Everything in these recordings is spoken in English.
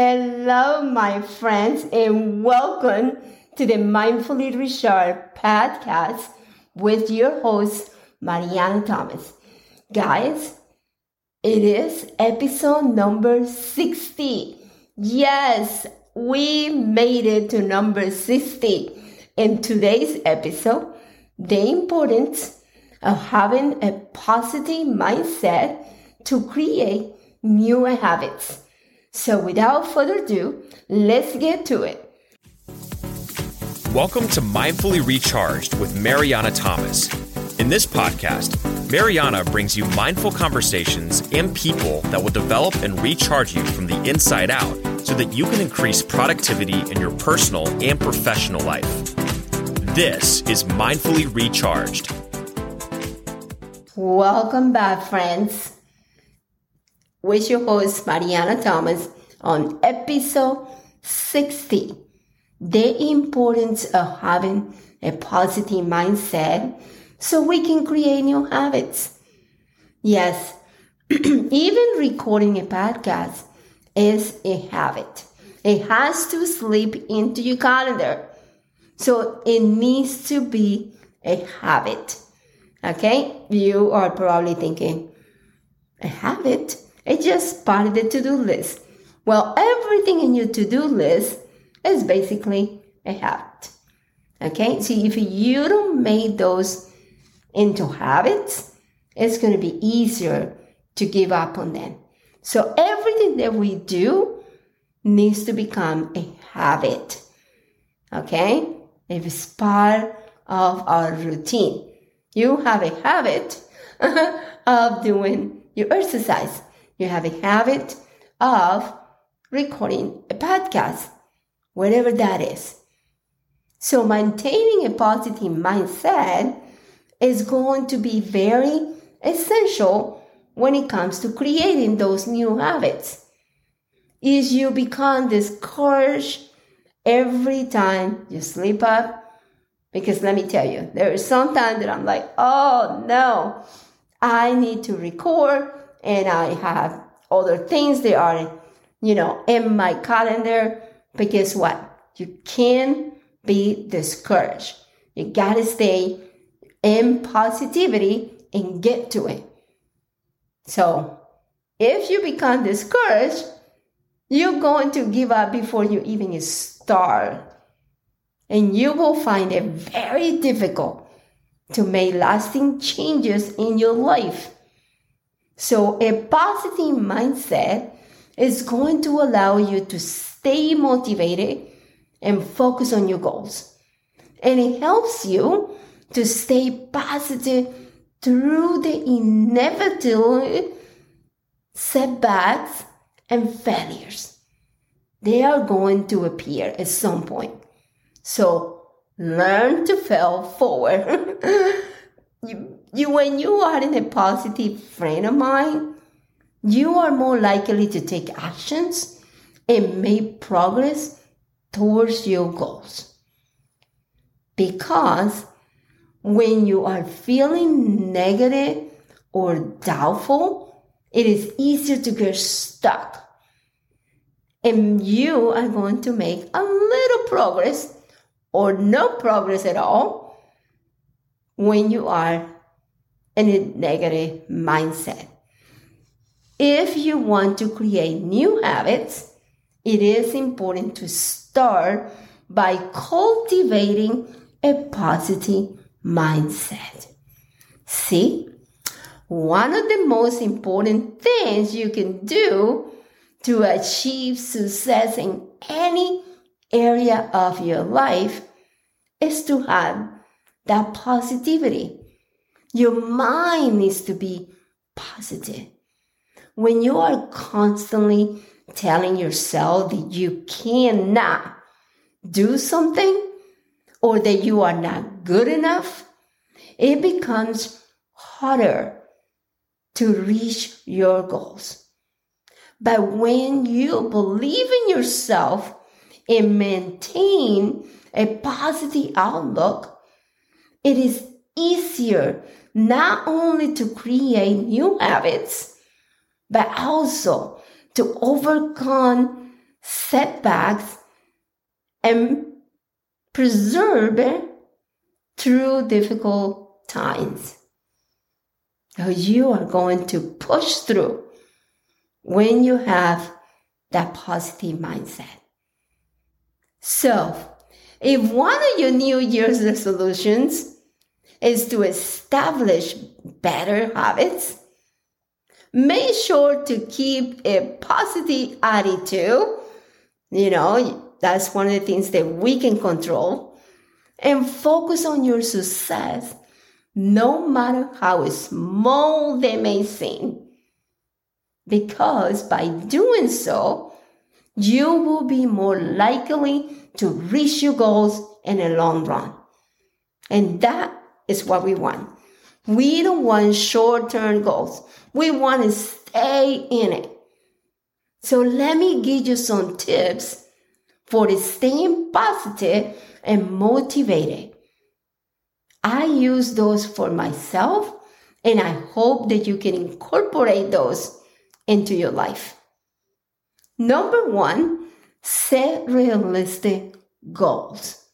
Hello, my friends, and welcome to the Mindfully Recharged podcast with your host, Mariana Thomas. Guys, it is episode number 60. Yes, we made it to number 60. In today's episode, the importance of having a positive mindset to create new habits. So, without further ado, let's get to it. Welcome to Mindfully Recharged with Mariana Thomas. In this podcast, Mariana brings you mindful conversations and people that will develop and recharge you from the inside out so that you can increase productivity in your personal and professional life. This is Mindfully Recharged. Welcome back, friends with your host, Mariana Thomas, on episode 60 The importance of having a positive mindset so we can create new habits. Yes, even recording a podcast is a habit. It has to slip into your calendar. So it needs to be a habit. Okay? You are probably thinking, a habit? It's just part of the to-do list. Well, everything in your to-do list is basically a habit. Okay, so if you don't make those into habits, it's going to be easier to give up on them. So everything that we do needs to become a habit. Okay, if it's part of our routine, you have a habit of doing your exercise you have a habit of recording a podcast, whatever that is. So maintaining a positive mindset is going to be very essential when it comes to creating those new habits. Is you become discouraged every time you sleep up? Because let me tell you, there is some time that I'm like, oh no, I need to record and I have other things that are, you know, in my calendar. But guess what? You can't be discouraged. You gotta stay in positivity and get to it. So if you become discouraged, you're going to give up before you even start. And you will find it very difficult to make lasting changes in your life. So a positive mindset is going to allow you to stay motivated and focus on your goals. And it helps you to stay positive through the inevitable setbacks and failures. They are going to appear at some point. So learn to fail forward. you, you when you are in a positive frame of mind, you are more likely to take actions and make progress towards your goals. Because when you are feeling negative or doubtful, it is easier to get stuck. And you are going to make a little progress or no progress at all when you are in a negative mindset. If you want to create new habits, it is important to start by cultivating a positive mindset. See, one of the most important things you can do to achieve success in any area of your life is to have that positivity. Your mind needs to be positive. When you are constantly telling yourself that you cannot do something or that you are not good enough, it becomes harder to reach your goals. But when you believe in yourself and maintain a positive outlook, it is easier not only to create new habits, but also to overcome setbacks and preserve through difficult times. So you are going to push through when you have that positive mindset. So, if one of your New Year's resolutions is to establish better habits, make sure to keep a positive attitude. You know, that's one of the things that we can control. And focus on your success, no matter how small they may seem. Because by doing so, you will be more likely to reach your goals in the long run. And that is what we want. We don't want short term goals. We want to stay in it. So let me give you some tips for staying positive and motivated. I use those for myself and I hope that you can incorporate those into your life. Number one, set realistic goals.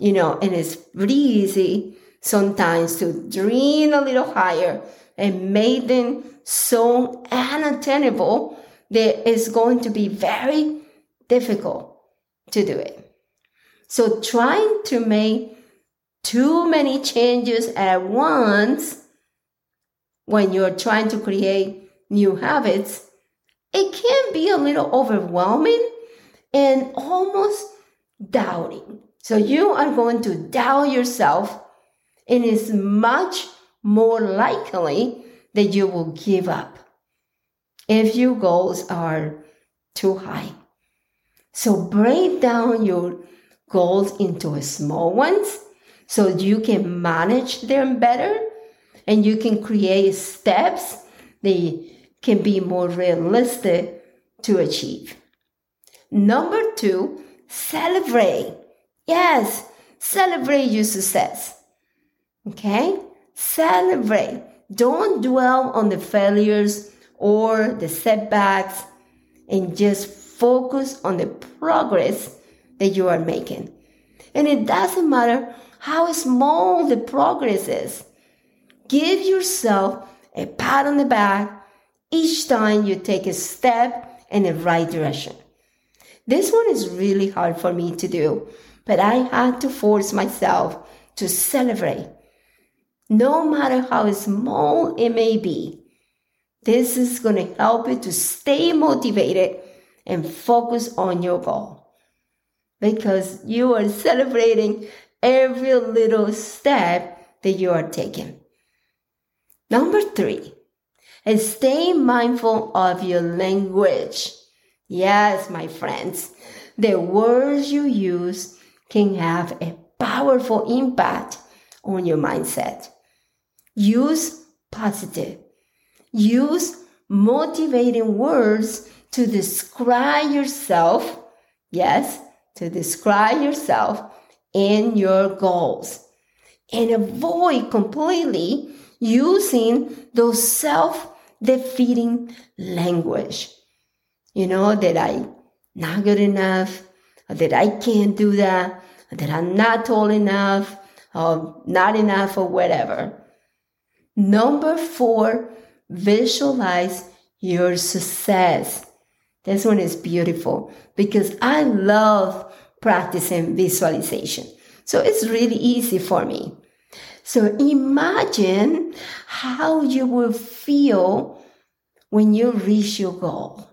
You know, and it's pretty easy sometimes to dream a little higher and make them so unattainable that it's going to be very difficult to do it. So trying to make too many changes at once when you're trying to create new habits, it can be a little overwhelming and almost doubting. So you are going to doubt yourself and it's much more likely that you will give up if your goals are too high. So break down your goals into small ones so you can manage them better and you can create steps that can be more realistic to achieve. Number two, celebrate. Yes, celebrate your success. Okay? Celebrate. Don't dwell on the failures or the setbacks and just focus on the progress that you are making. And it doesn't matter how small the progress is. Give yourself a pat on the back each time you take a step in the right direction. This one is really hard for me to do, but I had to force myself to celebrate. No matter how small it may be, this is going to help you to stay motivated and focus on your goal because you are celebrating every little step that you are taking. Number three, and stay mindful of your language. Yes, my friends, the words you use can have a powerful impact on your mindset. Use positive. Use motivating words to describe yourself. Yes, to describe yourself and your goals. And avoid completely using those self defeating language. You know, that I not good enough, that I can't do that, that I'm not tall enough, or not enough, or whatever. Number four, visualize your success. This one is beautiful because I love practicing visualization. So it's really easy for me. So imagine how you will feel when you reach your goal.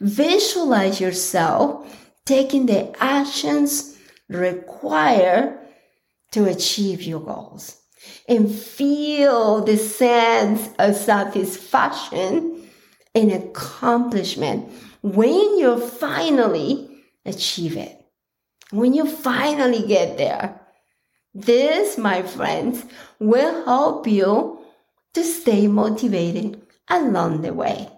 Visualize yourself taking the actions required to achieve your goals and feel the sense of satisfaction and accomplishment when you finally achieve it. When you finally get there. This, my friends, will help you to stay motivated along the way.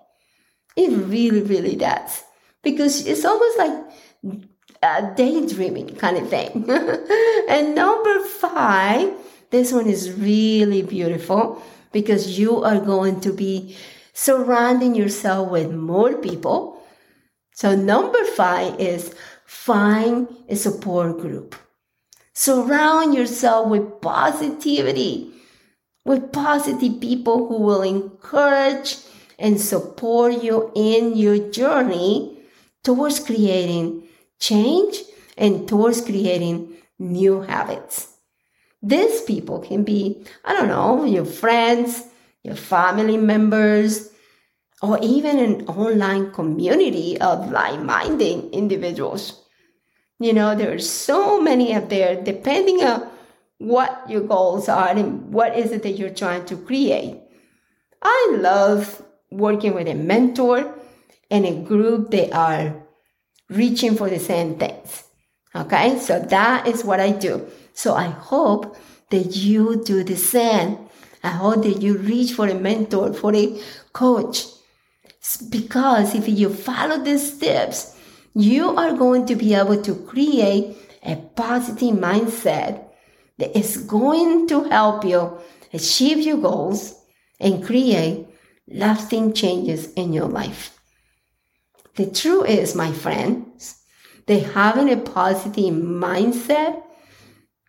It really, really does. Because it's almost like a daydreaming kind of thing. and number five, this one is really beautiful because you are going to be surrounding yourself with more people So number five is find a support group. Surround yourself with positivity, with positive people who will encourage and support you in your journey towards creating change and towards creating new habits. These people can be, I don't know, your friends, your family members, or even an online community of like-minded individuals. You know, there are so many out there, depending on what your goals are and what is it that you're trying to create. I love working with a mentor and a group that are reaching for the same things. Okay, so that is what I do. So I hope that you do the same. I hope that you reach for a mentor, for a coach. Because if you follow these steps, you are going to be able to create a positive mindset that is going to help you achieve your goals and create lasting changes in your life. The truth is, my friends, that having a positive mindset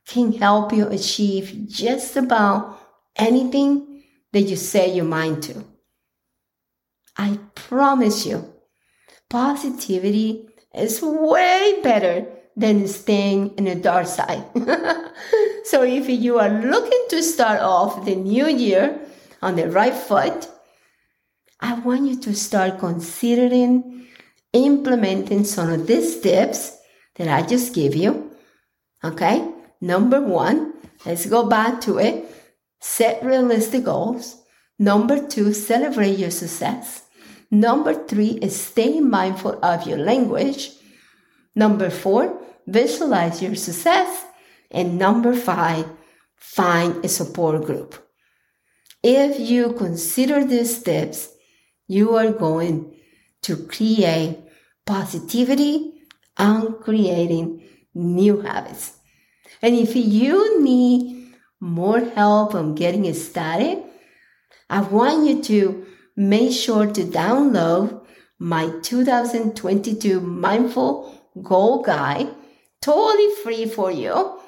can help you achieve just about anything that you set your mind to. I promise you, positivity is way better than staying in the dark side. so if you are looking to start off the new year on the right foot, I want you to start considering implementing some of these tips that I just gave you. Okay. Number one, let's go back to it. Set realistic goals. Number two, celebrate your success. Number three is stay mindful of your language. Number four, visualize your success. And number five, find a support group. If you consider these steps, you are going to create positivity and creating new habits. And if you need more help on getting started, I want you to make sure to download my 2022 Mindful Goal Guide, totally free for you.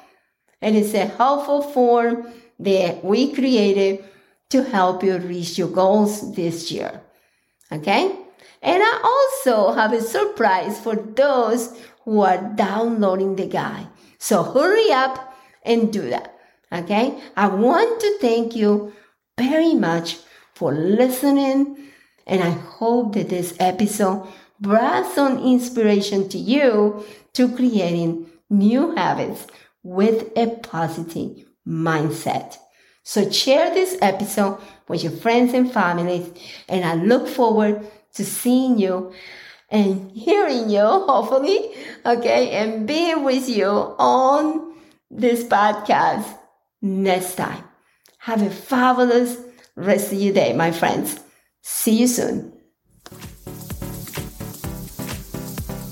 And it's a helpful form that we created to help you reach your goals this year. Okay? And I also have a surprise for those who are downloading the guide. So hurry up and do that. Okay? I want to thank you very much for listening. And I hope that this episode brought some inspiration to you to creating new habits with a positive mindset. So share this episode with your friends and families, and I look forward to seeing you and hearing you, hopefully, okay, and being with you on this podcast next time. Have a fabulous rest of your day, my friends. See you soon.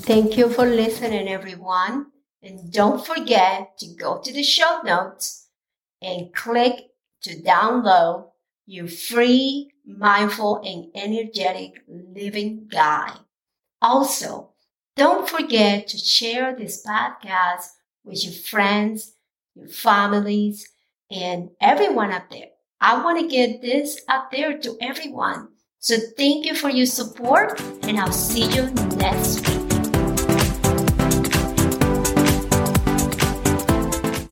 Thank you for listening, everyone. And don't forget to go to the show notes and click to download your free, mindful, and energetic living guide. Also, don't forget to share this podcast with your friends, your families, and everyone up there. I want to get this up there to everyone. So thank you for your support and I'll see you next week.